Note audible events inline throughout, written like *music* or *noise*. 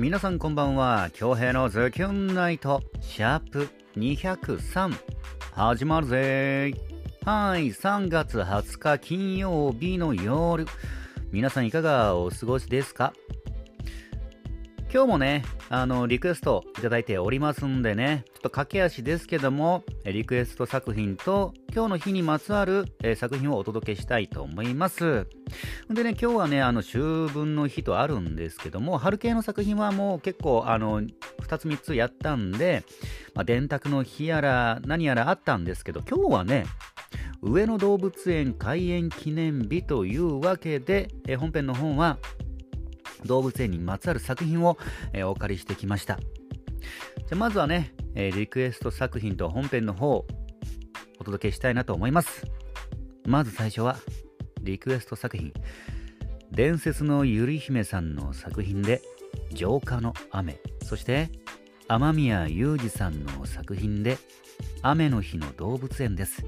皆さんこんばんは。恭平のズキュンナイトシャープ203始まるぜ。はい。3月20日金曜日の夜。皆さんいかがお過ごしですか？今日もね、あの、リクエストいただいておりますんでね、ちょっと駆け足ですけども、リクエスト作品と今日の日にまつわる、え、作品をお届けしたいと思います。でね、今日はね、あの、秋分の日とあるんですけども、春系の作品はもう結構、あの、2つ3つやったんで、まあ、電卓の日やら何やらあったんですけど、今日はね、上野動物園開園記念日というわけで、え、本編の本は、動物園にまつわる作品を、えー、お借りしてきました。じゃまずはね、えー、リクエスト作品と本編の方を、お届けしたいなと思います。まず最初は、リクエスト作品。伝説のゆり姫さんの作品で、浄化の雨。そして、雨宮裕二さんの作品で、雨の日の動物園です。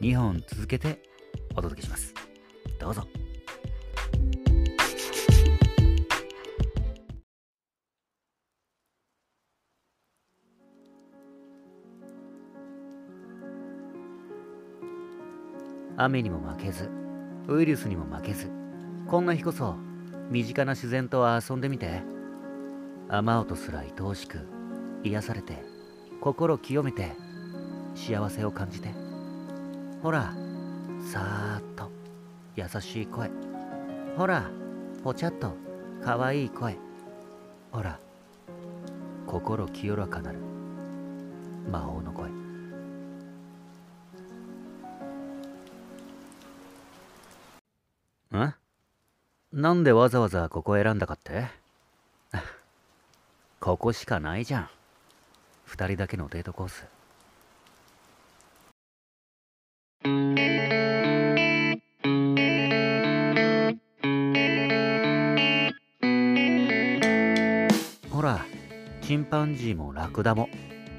2本続けてお届けします。どうぞ。雨にも負けずウイルスにも負けずこんな日こそ身近な自然と遊んでみて。雨音すら愛おしく癒されて心清めて幸せを感じて。ほらさーっと優しい声。ほらぽちゃっとかわいい声。ほら心清らかなる魔法の声。なんでわざわざここ選んだかって？*laughs* ここしかないじゃん。二人だけのデートコース。ほらチンパンジーもラクダも。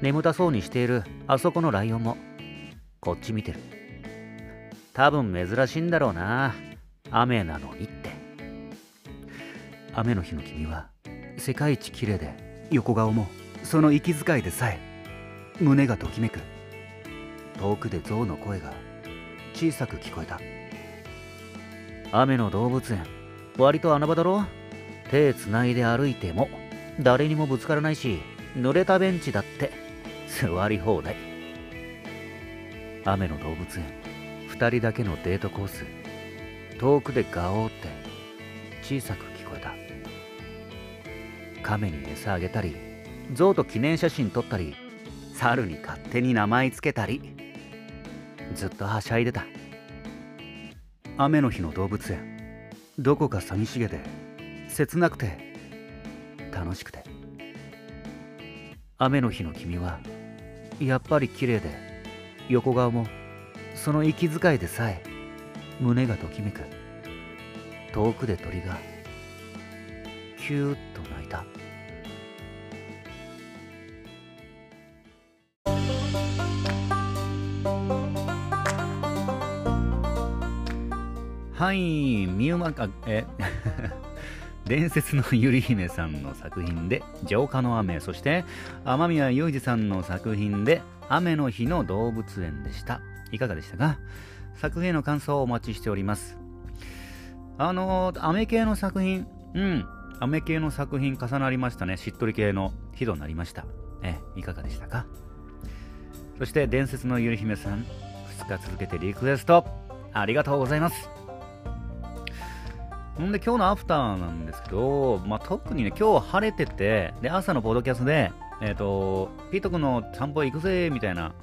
眠たそうにしている。あそこのライオンも。こっち見てる。多分珍しいんだろうな。雨なのに。雨の日の君は世界一綺麗で横顔もその息遣いでさえ胸がときめく。遠くで象の声が小さく聞こえた。雨の動物園。割と穴場だろ？手つないで歩いても。誰にもぶつからないし濡れたベンチだって。座り放題。雨の動物園。2人だけのデートコース。遠くでガオーって。小さく聞こえた。亀に餌あげたり象と記念写真撮ったり猿に勝手に名前つけたりずっとはしゃいでた。雨の日の動物園どこか寂しげで切なくて楽しくて。雨の日の君はやっぱり綺麗で横顔もその息遣いでさえ胸がときめく。遠くで鳥がキューッと鳴いた。はいミューマかえ *laughs* 伝説のゆり姫さんの作品で「浄化の雨」そして雨宮裕二さんの作品で「雨の日の動物園」でした。いかがでしたか？作品への感想をお待ちしております。あのー、アメ系の作品、うん、アメ系の作品重なりましたね。しっとり系のヒドになりました。え、いかがでしたか？そして、伝説のゆり姫さん、2日続けてリクエスト、ありがとうございます。ほんで、今日のアフターなんですけど、まあ、特にね、今日晴れてて、で、朝のポッドキャストで、えっ、ー、と、ピート君の散歩行くぜ、みたいな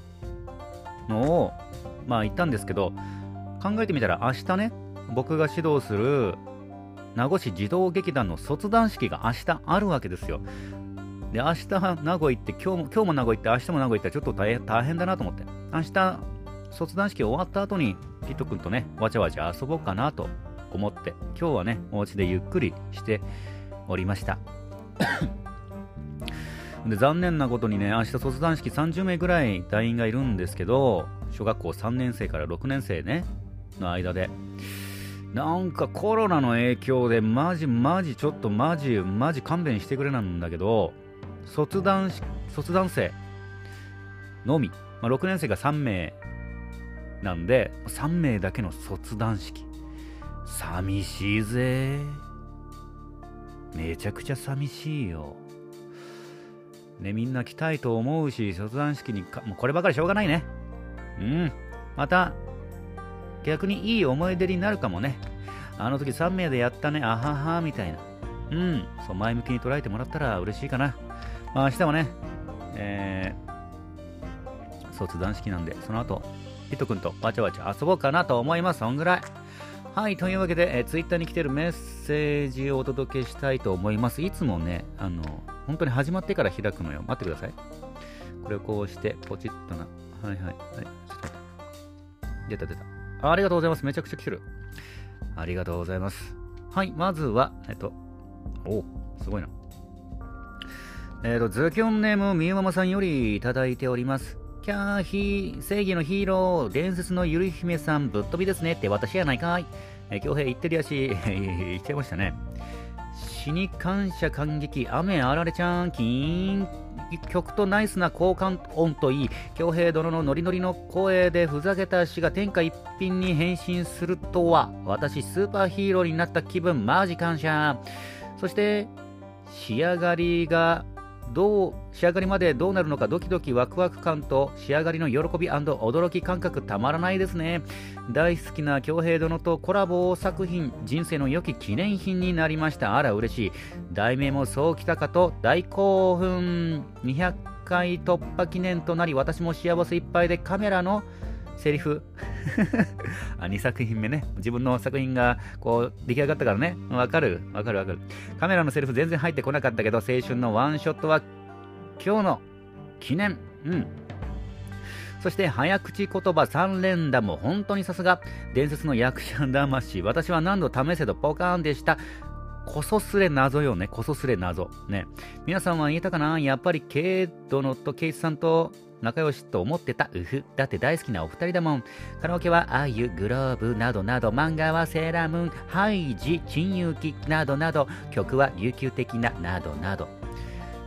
のを、まあ言ったんですけど、考えてみたら明日ね、僕が指導する名護市児童劇団の卒団式が明日あるわけですよ。で、明日名護行って、今日も、今日も名護行って、明日も名護行ったらちょっと大変大変だなと思って。明日、卒団式終わった後に、ピット君とね、わちゃわちゃ遊ぼうかなと思って、今日はね、お家でゆっくりしておりました。*coughs* で残念なことにね、明日卒団式30名ぐらい団員がいるんですけど、小学校3年生から6年生ね、の間で。なんかコロナの影響でマジマジちょっとマジマジ勘弁してくれなんだけど卒団卒団生のみ、まあ、6年生が3名なんで3名だけの卒団式。寂しいぜ。めちゃくちゃ寂しいよ。ねみんな来たいと思うし卒団式にかもうこればかりしょうがないね。うん。また逆にいい思い出になるかもね。あの時3名でやったね、あはは、みたいな。うん、そう前向きに捉えてもらったら嬉しいかな。まあ明日はね、えー、卒団式なんで、その後、ヒット君とわちゃわちゃ遊ぼうかなと思います。そんぐらい。はい、というわけで、えー、ツイッターに来てるメッセージをお届けしたいと思います。いつもね、あの、本当に始まってから開くのよ。待ってください。これをこうして、ポチッとな。はいはい。はい、ちょっと待って。出た出た。ありがとうございます。めちゃくちゃ来てる。ありがとうございます。はい、まずは、えっと、おすごいな。えっ、と、ズキョンネームみゆままさんよりいただいております。キャーヒー、正義のヒーロー、伝説のゆる姫さん、ぶっ飛びですねって私やないかい。えー、京平言ってるやし、*laughs* 行っちゃいましたね。死に感謝感激、雨あられちゃん、キーン。曲とナイスな交換音といい、恭平殿のノリノリの声でふざけた詩が天下一品に変身するとは、私スーパーヒーローになった気分、マジ感謝。そして、仕上がりがどう仕上がりまでどうなるのかドキドキワクワク感と仕上がりの喜び驚き感覚たまらないですね。大好きな京平殿とコラボ作品人生の良き記念品になりました。あら嬉しい。題名もそうきたかと大興奮。200回突破記念となり私も幸せいっぱいでカメラのセリフ。*laughs* あ2作品目ね。自分の作品がこう出来上がったからね。わかるわかるわかる。カメラのセリフ全然入ってこなかったけど、青春のワンショットは今日の記念。うん。そして早口言葉3連打も本当にさすが。伝説の役者魂。私は何度試せどポカーンでした。こそすれ謎よね。こそすれ謎。ね。皆さんは言えたかな？やっぱりケイ殿とケイさんと仲良しと思ってたうふ。だって大好きなお二人だもん。カラオケはあゆ、グローブなどなど、漫画はセーラームーン、ハイジ、珍遊記などなど、曲は琉球的ななどなど。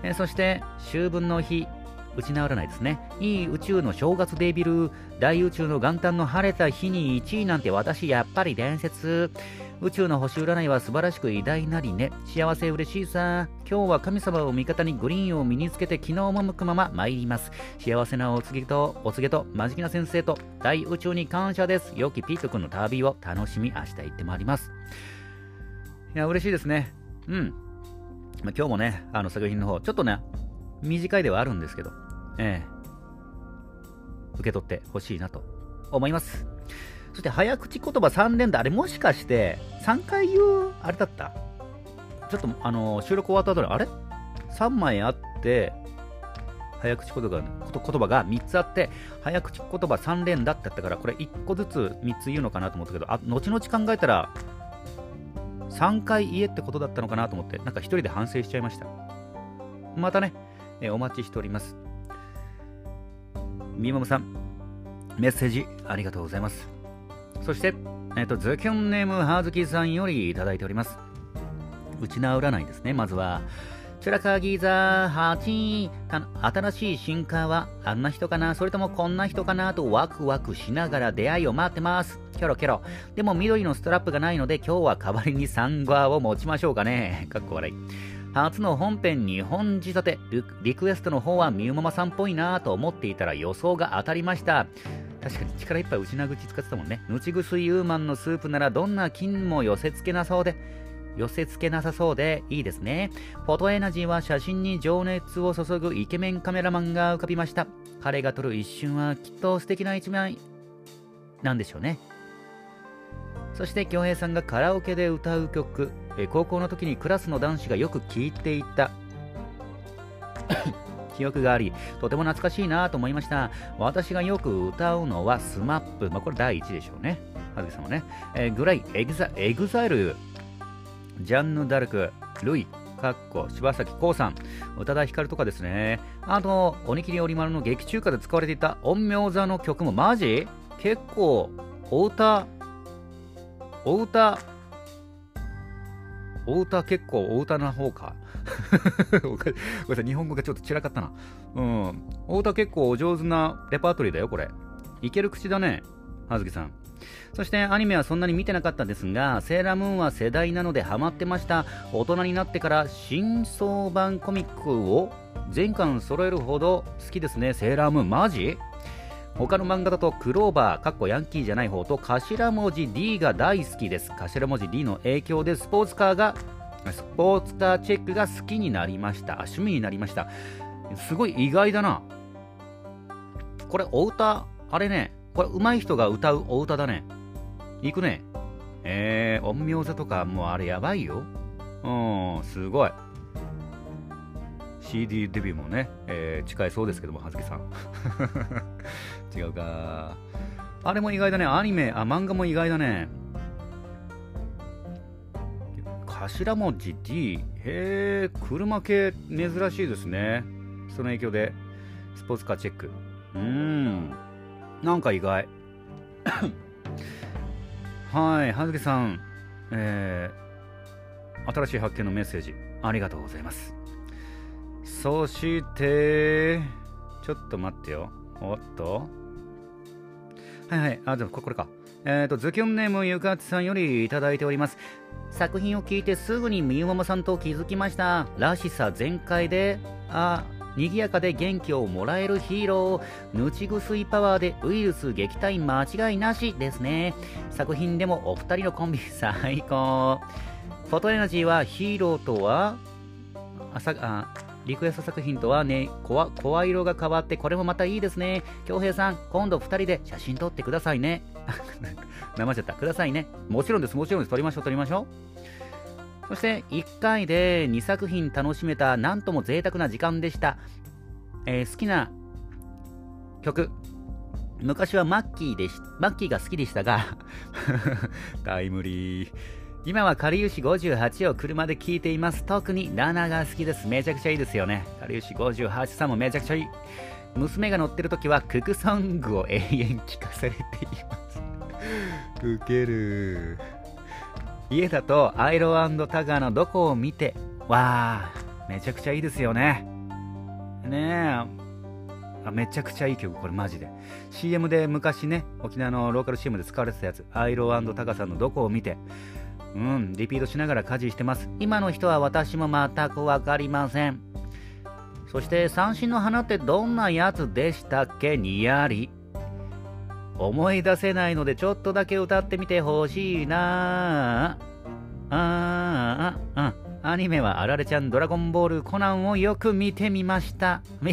え、そして、秋分の日、打ち直らないですね。いい宇宙の正月デビル、大宇宙の元旦の晴れた日に1位なんて私やっぱり伝説。宇宙の星占いは素晴らしく偉大なりね。幸せ嬉しいさ。今日は神様を味方にグリーンを身につけて気の赴くまま参ります。幸せなお告げと、お告げと、真面目な先生と、大宇宙に感謝です。良きピート君の旅を楽しみ、明日行ってまいります。いや、嬉しいですね。うん。ま、今日もね、あの作品の方、ちょっとね、短いではあるんですけど、ええ受け取ってほしいなと思います。そして早口言葉3連打、あれもしかして3回言うあれだった？ちょっとあの収録終わった後に、あれ ?3 枚あって、早口言葉言葉が3つあって、早口言葉3連打ってあったから、これ1個ずつ3つ言うのかなと思ったけど、あ後々考えたら、3回言えってことだったのかなと思って、なんか1人で反省しちゃいました。またね、えお待ちしております。みももさん、メッセージありがとうございます。そして、えっ、と、ズキュンネームハーズキさんよりいただいております。うちな占いですね、まずは。チュラカギザ8新しい新カーはあんな人かなそれともこんな人かなとワクワクしながら出会いを待ってます。キョロキョロ。でも緑のストラップがないので今日は代わりにサンゴアを持ちましょうかね。かっこ笑い。初の本編2本仕立てリクエストの方はみゆママさんっぽいなと思っていたら予想が当たりました。確かに力いっぱい内ぐ口使ってたもんね。ぬちぐすユーマンのスープならどんな菌も寄せ付けなそうで、寄せ付けなさそうでいいですね。フォトエナジーは写真に情熱を注ぐイケメンカメラマンが浮かびました。彼が撮る一瞬はきっと素敵な一面なんでしょうね。そして京平さんがカラオケで歌う曲、え高校の時にクラスの男子がよく聴いていた *coughs* 記憶があり、とても懐かしいなと思いました。私がよく歌うのは SMAP。まあ、これ第1でしょうね。はずきさんはね。えー、グライ、エグザ、エグザイル、ジャンヌ・ダルク、ルイ、かっこ柴咲コウさん、宇多田ヒカルとかですね。あと、おにぎりおり丸の劇中歌で使われていた陰陽座の曲もマジ？結構、お歌お歌、お歌結構お歌な方か。*laughs* ごめんなさい、日本語がちょっと散らかったな。うん。お歌結構お上手なレパートリーだよ、これ。いける口だね、はずきさん。そしてアニメはそんなに見てなかったんですが、セーラームーンは世代なのでハマってました。大人になってから新装版コミックを全巻揃えるほど好きですね。セーラームーン、マジ？他の漫画だとクローバー、かっこヤンキーじゃない方と頭文字 D が大好きです。頭文字 D の影響でスポーツカーが、スポーツカーチェックが好きになりました。趣味になりました。すごい意外だな。これ、お歌、あれね、これ上手い人が歌うお歌だね。行くね。えー、陰陽座とかもうあれやばいよ。うん、すごい。CD デビューもね、えー、近いそうですけども、はずきさん。*laughs* 違うか。あれも意外だね。アニメ、あ、漫画も意外だね。頭文字 D。へえ、車系珍しいですね。その影響で、スポーツカーチェック。うーん。なんか意外。*coughs* はい、はずきさん、えー、新しい発見のメッセージ、ありがとうございます。そして、ちょっと待ってよ。おっと。はいはい、あ、でもこれか。えっ、ー、と、ズキョンネームゆかつさんよりいただいております。作品を聞いてすぐにみゆももさんと気づきました。らしさ全開で、あ、賑やかで元気をもらえるヒーロー、ぬちぐすいパワーでウイルス撃退間違いなしですね。作品でもお二人のコンビ *laughs* 最高。フォトエナジーはヒーローとは、あさあリクエスト作品とはね、声色が変わってこれもまたいいですね。京平さん、今度2人で写真撮ってくださいね。*laughs* 生ちゃった。くださいね。もちろんです、もちろんです。撮りましょう、撮りましょう。そして1回で2作品楽しめたなんとも贅沢な時間でした。えー、好きな曲。昔はマッキーでし、マッキーが好きでしたが *laughs* タイムリー。今はかりゆし58を車で聴いています。特にラナが好きです。めちゃくちゃいいですよね。かりゆし58さんもめちゃくちゃいい。娘が乗ってる時はククソングを永遠聴かされています。ウケる。家だとアイロタガーのどこを見て、わー、めちゃくちゃいいですよね。ねえ。めちゃくちゃいい曲、これマジで。CM で昔ね、沖縄のローカル CM で使われてたやつ、アイロタガさんのどこを見て、うん、リピートしながら家事してます。今の人は私も全くわかりません。そして三振の花ってどんなやつでしたっけ？にやり。思い出せないのでちょっとだけ歌ってみてほしいなああああアニメはあられちゃんドラゴンボールコナンをよく見てみました。*laughs*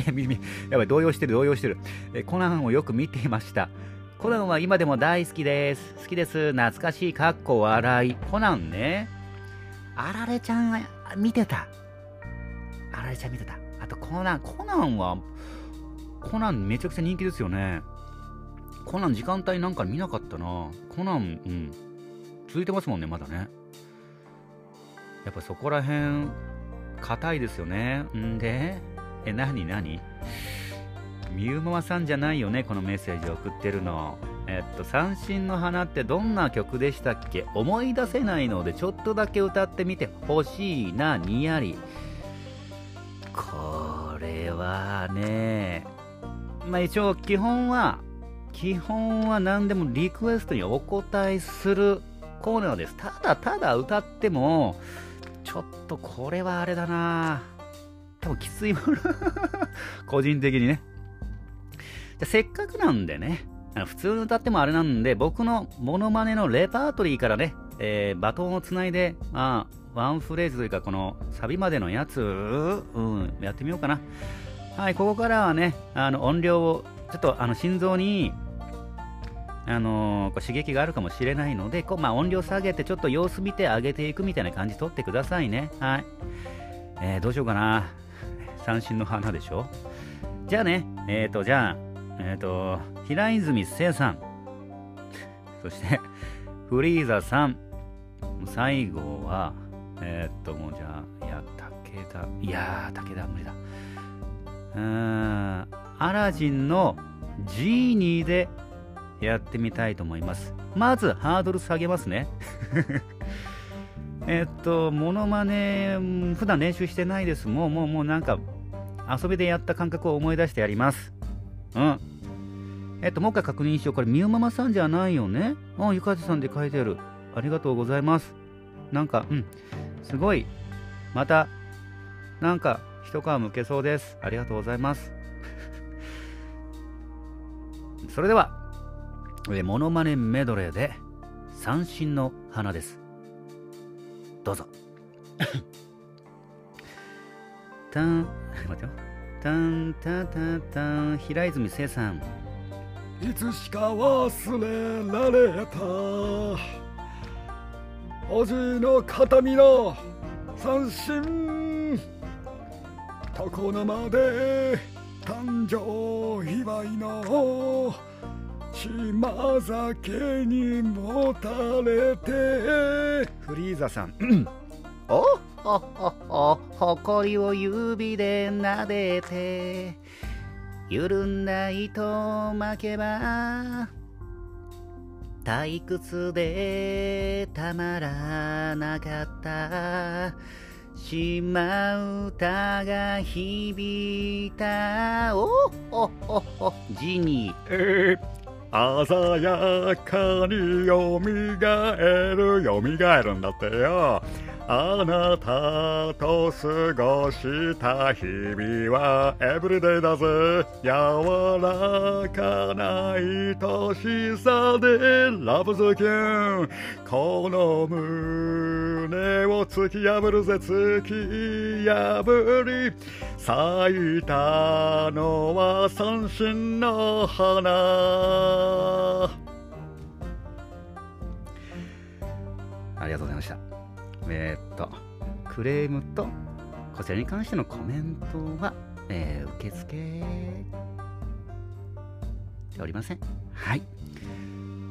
やばい、動揺してる動揺してる。えコナンをよく見ていました。コナンは今でも大好きです。好きです。懐かしい、かっこ笑い。コナンね。あられちゃん見てた。あられちゃん見てた。あとコナン、コナンは、コナンめちゃくちゃ人気ですよね。コナン時間帯なんか見なかったな。コナン、うん。続いてますもんね、まだね。やっぱそこら辺、硬いですよね。んで、え、なになに？みゆもまさんじゃないよね、このメッセージを送ってるの。えっと、三振の花ってどんな曲でしたっけ？思い出せないので、ちょっとだけ歌ってみてほしいな、にやり。これはね、まあ一応基本は、基本は何でもリクエストにお答えするコーナーです。ただただ歌っても、ちょっとこれはあれだな多分きついもの *laughs* 個人的にね。せっかくなんでね、普通に歌ってもあれなんで、僕のモノマネのレパートリーからね、えー、バトンをつないで、まあ、ワンフレーズというか、このサビまでのやつ、うん、やってみようかな。はい、ここからはね、あの音量を、ちょっとあの心臓に、あのー、刺激があるかもしれないので、こうまあ、音量下げて、ちょっと様子見て上げていくみたいな感じ取ってくださいね。はい。えー、どうしようかな。三振の花でしょじゃあね、えっ、ー、と、じゃあ、えっ、ー、と、平泉聖さん。そして、*laughs* フリーザさん。最後は、えっ、ー、と、もうじゃあ、いや、武田、いやー、武田無理だ。うーん、アラジンのジーニーで、やってみたいと思います。まず、ハードル下げますね。*laughs* えっと、モノマネ、普段練習してないです。もう、もう、もうなんか、遊びでやった感覚を思い出してやります。うん。えっと、もう一回確認しよう。これ、みゆママさんじゃないよね？あ、ゆかじさんで書いてある。ありがとうございます。なんか、うん。すごい。また、なんか、一皮むけそうです。ありがとうございます。*laughs* それでは、えモノマネメドレーで、三振の花です。どうぞ。*laughs* たん、待ってよ。たんたたたん、平泉聖さん。いつしか忘れられた。おじの形見の三振。床の間で誕生祝いの島酒にもたれてフリーザさんおほほほ誇りを指で撫でて緩んだ糸巻けば退屈でたまらなかった。島歌が響いた。おおおおジニー、えー、鮮やかによみがえる。よみがえるんだってよ。あなたと過ごした日々はエブリデイだぜ柔らかな愛しさでラブズキュン。この胸を突き破るぜ突き破り。咲いたのは三振の花。ありがとうございました。え、クレームと、こちらに関してのコメントは、えー、受け付けておりません。はい。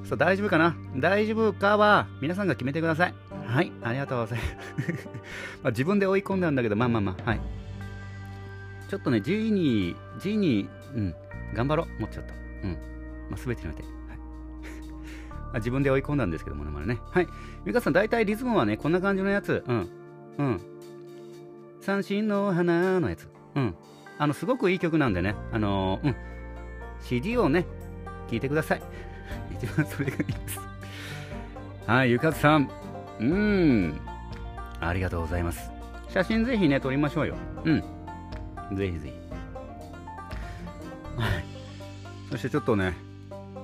そう、大丈夫かな？大丈夫かは、皆さんが決めてください。はい、ありがとうございます。*laughs* まあ、自分で追い込んだんだけど、まあまあまあ、はい。ちょっとね、G に、G に、うん、頑張ろう、もうちょっと。うん。まあ、すべてにおいて。*laughs* 自分で追い込んだんですけどもね、ね。はい。美香さん、大体リズムはね、こんな感じのやつ。うん。うん。三振の花のやつ。うん。あの、すごくいい曲なんでね。あのー、うん。CD をね、聴いてください。*laughs* 一番それがいいです。はい、ゆかつさん。うん。ありがとうございます。写真ぜひね、撮りましょうよ。うん。ぜひぜひ。はい。そしてちょっとね、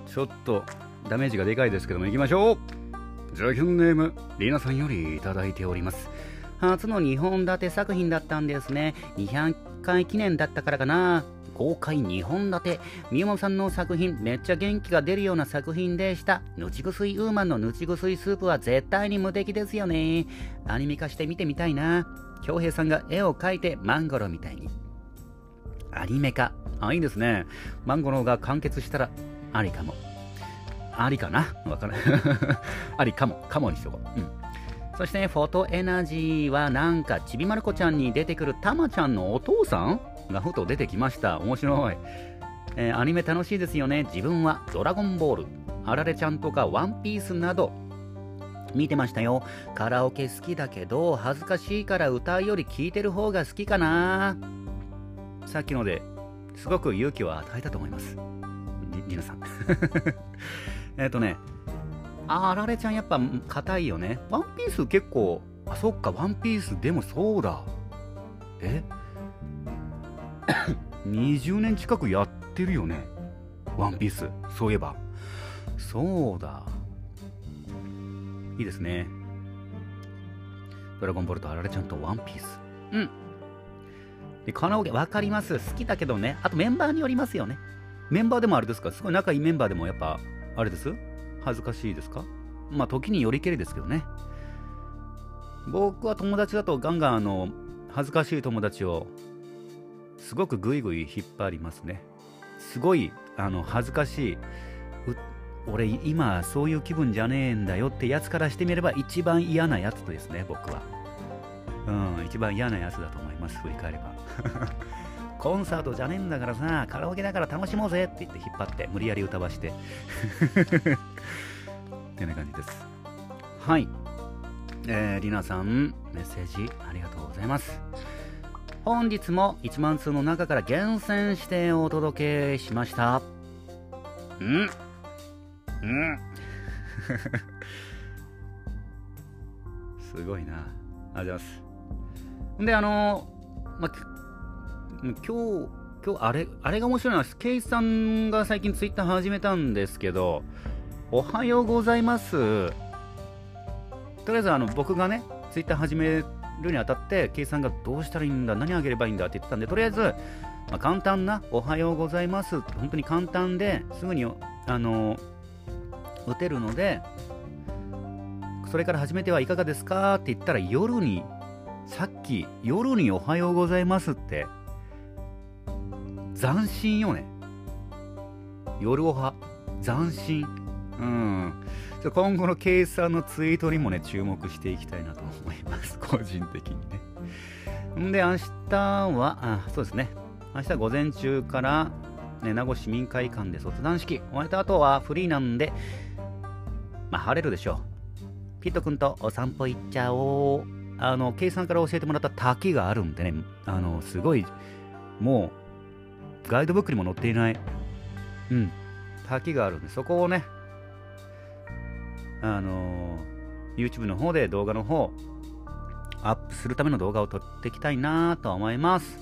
ちょっと、ダメージがでかいですけども行きましょうジャキュンネームリナさんよりいただいております初の2本立て作品だったんですね。200回記念だったからかな。公開2本立て。みゆもさんの作品めっちゃ元気が出るような作品でした。ぬちぐすいウーマンのぬちぐすいスープは絶対に無敵ですよね。アニメ化して見てみたいな。恭平さんが絵を描いてマンゴロみたいに。アニメ化。あいいですね。マンゴロが完結したらありかも。ありかな？わからない *laughs* ありかも、かもにしとこう。うん。そして、フォトエナジーはなんか、ちびまる子ちゃんに出てくるたまちゃんのお父さん？がふと出てきました。面白い。えー、アニメ楽しいですよね。自分はドラゴンボール、あられちゃんとかワンピースなど、見てましたよ。カラオケ好きだけど、恥ずかしいから歌うより聴いてる方が好きかな。さっきのですごく勇気を与えたと思います。り、りなさん。*laughs* えっ、とね、ああられちゃんやっぱ硬いよね。ワンピース結構、あ、そっか、ワンピースでもそうだ。え *coughs* ?20 年近くやってるよね。ワンピース。そういえば。そうだ。いいですね。ドラゴンボールとあられちゃんとワンピース。うん。で、カラオケ、わかります。好きだけどね。あとメンバーによりますよね。メンバーでもあれですか？すごい仲いいメンバーでもやっぱあれです？恥ずかしいですか？まあ時によりけりですけどね。僕は友達だとガンガンあの恥ずかしい友達をすごくグイグイ引っ張りますね。すごいあの恥ずかしい俺今そういう気分じゃねえんだよってやつからしてみれば一番嫌なやつですね僕は。うん一番嫌なやつだと思います振り返れば。*laughs* コンサートじゃねえんだからさ、カラオケだから楽しもうぜって言って引っ張って、無理やり歌わして。ってな感じです。はい。えー、りなさん、メッセージありがとうございます。本日も1万通の中から厳選してお届けしました。うんうん *laughs* すごいな。ありがとうございます。んで、あのま、今日、今日、あれ、あれが面白いのは、ケイさんが最近ツイッター始めたんですけど、おはようございます。とりあえず、あの、僕がね、ツイッター始めるにあたって、ケイさんがどうしたらいいんだ、何あげればいいんだって言ってたんで、とりあえず、まあ、簡単な、おはようございますって。本当に簡単で、すぐに、あの、打てるので、それから始めてはいかがですか？って言ったら、夜に、さっき、夜におはようございますって、斬新よね。夜おは、斬新。うん。ちょ今後のケイさんのツイートにもね、注目していきたいなと思います。*laughs* 個人的にね。んで、明日は、あ、そうですね。明日午前中から、ね、名護市民会館で卒団式。終わった後はフリーなんで、まあ、晴れるでしょう。ピット君とお散歩行っちゃおう。あの、ケイさんから教えてもらった滝があるんでね、あの、すごい、もう、ガイドブックにも載っていない、うん、滝があるんで、そこをね、あの YouTube の方で動画の方、アップするための動画を撮っていきたいなと思います。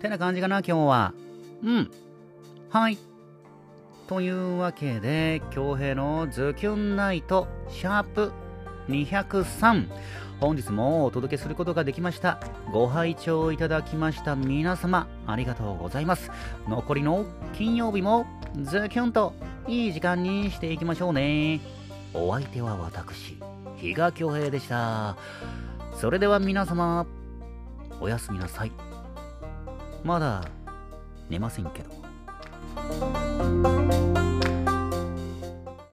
てな感じかな、今日は。うん。はい。というわけで、京平のズキュンナイト、シャープ203。本日もお届けすることができました。ご拝聴いただきました皆様、ありがとうございます。残りの金曜日もズキュンといい時間にしていきましょうね。お相手は私、比嘉恭平でした。それでは皆様、おやすみなさい。まだ寝ませんけど。